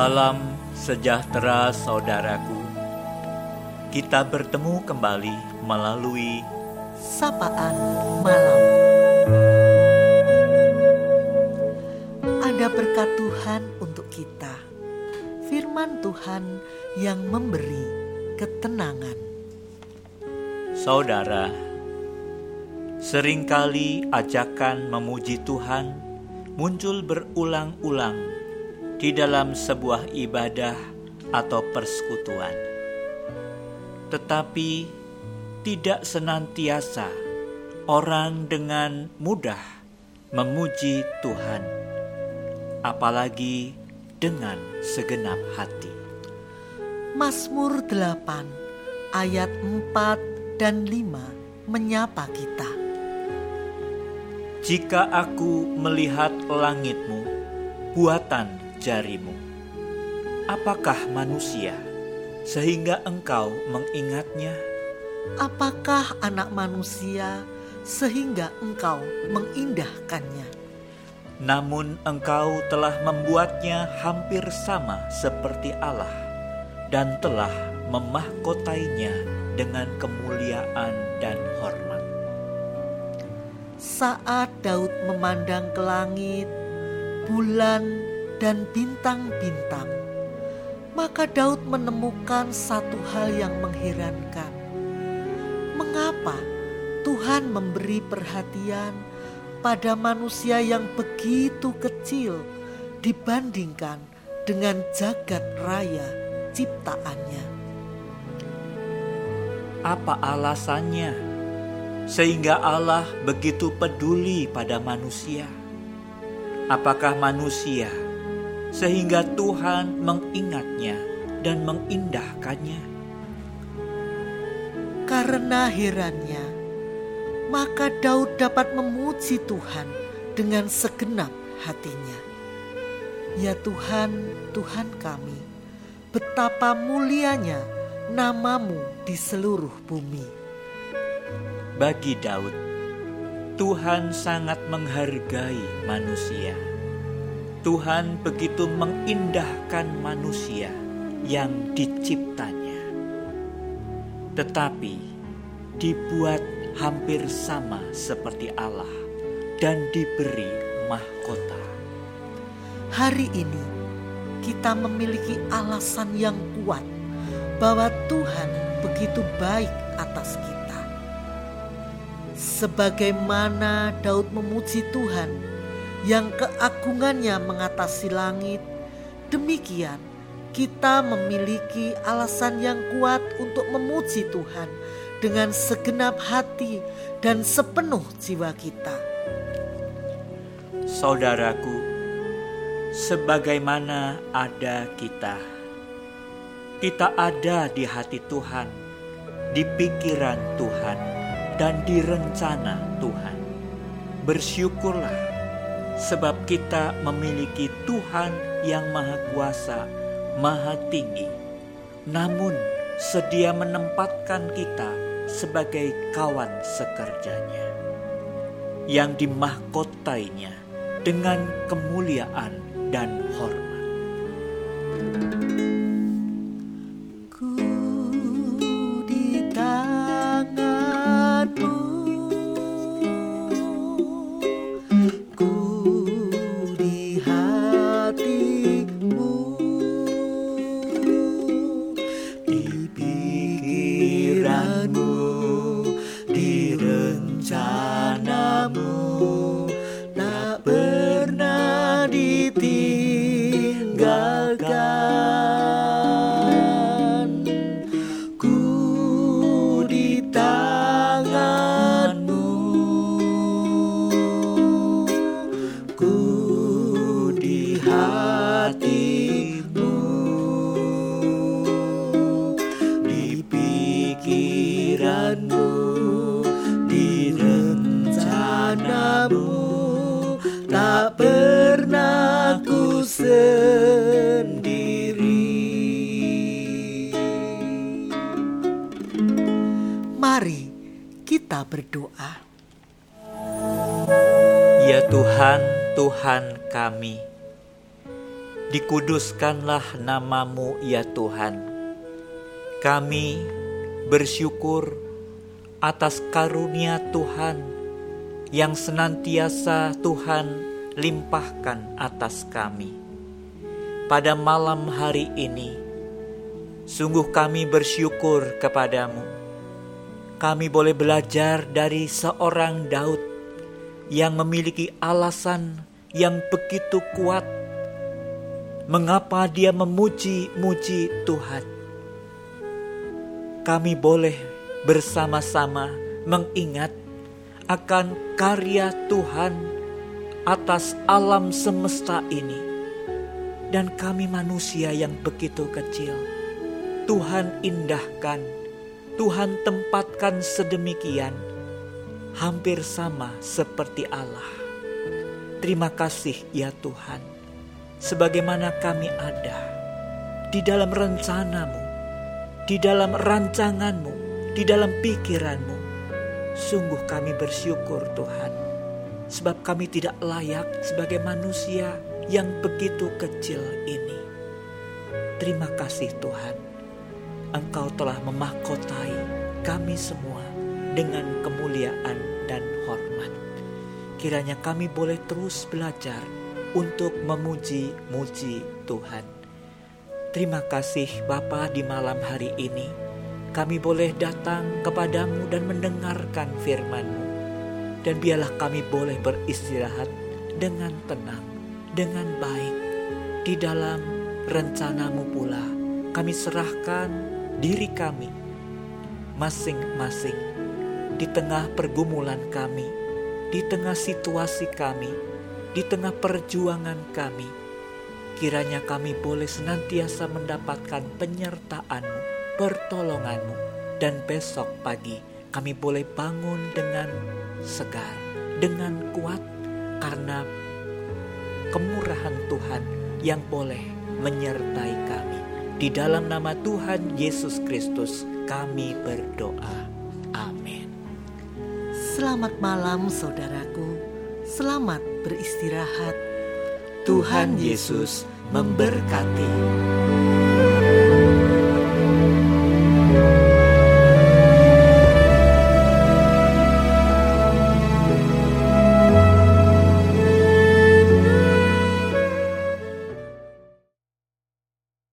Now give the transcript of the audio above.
Salam sejahtera saudaraku. Kita bertemu kembali melalui sapaan malam. Ada berkat Tuhan untuk kita. Firman Tuhan yang memberi ketenangan. Saudara, sering kali ajakan memuji Tuhan muncul berulang-ulang di dalam sebuah ibadah atau persekutuan. Tetapi tidak senantiasa orang dengan mudah memuji Tuhan, apalagi dengan segenap hati. Mazmur 8 ayat 4 dan 5 menyapa kita. Jika aku melihat langitmu, buatan jarimu. Apakah manusia sehingga engkau mengingatnya? Apakah anak manusia sehingga engkau mengindahkannya? Namun engkau telah membuatnya hampir sama seperti Allah dan telah memahkotainya dengan kemuliaan dan hormat. Saat Daud memandang ke langit, bulan dan bintang-bintang, maka Daud menemukan satu hal yang mengherankan. Mengapa Tuhan memberi perhatian pada manusia yang begitu kecil dibandingkan dengan jagat raya ciptaannya? Apa alasannya sehingga Allah begitu peduli pada manusia? Apakah manusia sehingga Tuhan mengingatnya dan mengindahkannya. Karena herannya, maka Daud dapat memuji Tuhan dengan segenap hatinya. Ya Tuhan, Tuhan kami, betapa mulianya namamu di seluruh bumi. Bagi Daud, Tuhan sangat menghargai manusia Tuhan begitu mengindahkan manusia yang diciptanya, tetapi dibuat hampir sama seperti Allah dan diberi mahkota. Hari ini kita memiliki alasan yang kuat bahwa Tuhan begitu baik atas kita. Sebagaimana Daud memuji Tuhan yang keagungannya mengatasi langit, demikian kita memiliki alasan yang kuat untuk memuji Tuhan dengan segenap hati dan sepenuh jiwa kita. Saudaraku, sebagaimana ada kita, kita ada di hati Tuhan, di pikiran Tuhan, dan di rencana Tuhan. Bersyukurlah sebab kita memiliki Tuhan yang Maha Kuasa, Maha Tinggi, namun sedia menempatkan kita sebagai kawan sekerjanya yang dimahkotainya dengan kemuliaan dan hormat. lado. Mari kita berdoa. Ya Tuhan, Tuhan kami, Dikuduskanlah namamu ya Tuhan. Kami bersyukur atas karunia Tuhan yang senantiasa Tuhan limpahkan atas kami. Pada malam hari ini, sungguh kami bersyukur kepadamu. Kami boleh belajar dari seorang Daud yang memiliki alasan yang begitu kuat mengapa dia memuji-muji Tuhan. Kami boleh bersama-sama mengingat akan karya Tuhan atas alam semesta ini, dan kami manusia yang begitu kecil. Tuhan indahkan, Tuhan tempatkan sedemikian, hampir sama seperti Allah. Terima kasih ya Tuhan sebagaimana kami ada di dalam rencanamu, di dalam rancanganmu, di dalam pikiranmu. Sungguh kami bersyukur Tuhan, sebab kami tidak layak sebagai manusia yang begitu kecil ini. Terima kasih Tuhan, Engkau telah memahkotai kami semua dengan kemuliaan dan hormat. Kiranya kami boleh terus belajar untuk memuji-muji Tuhan. Terima kasih Bapa di malam hari ini. Kami boleh datang kepadamu dan mendengarkan firman-Mu. Dan biarlah kami boleh beristirahat dengan tenang, dengan baik. Di dalam rencanamu pula kami serahkan diri kami masing-masing di tengah pergumulan kami, di tengah situasi kami, di tengah perjuangan kami. Kiranya kami boleh senantiasa mendapatkan penyertaan-Mu, pertolongan-Mu, dan besok pagi kami boleh bangun dengan segar, dengan kuat, karena kemurahan Tuhan yang boleh menyertai kami. Di dalam nama Tuhan Yesus Kristus kami berdoa. Amin. Selamat malam saudaraku. Selamat beristirahat. Tuhan Yesus memberkati.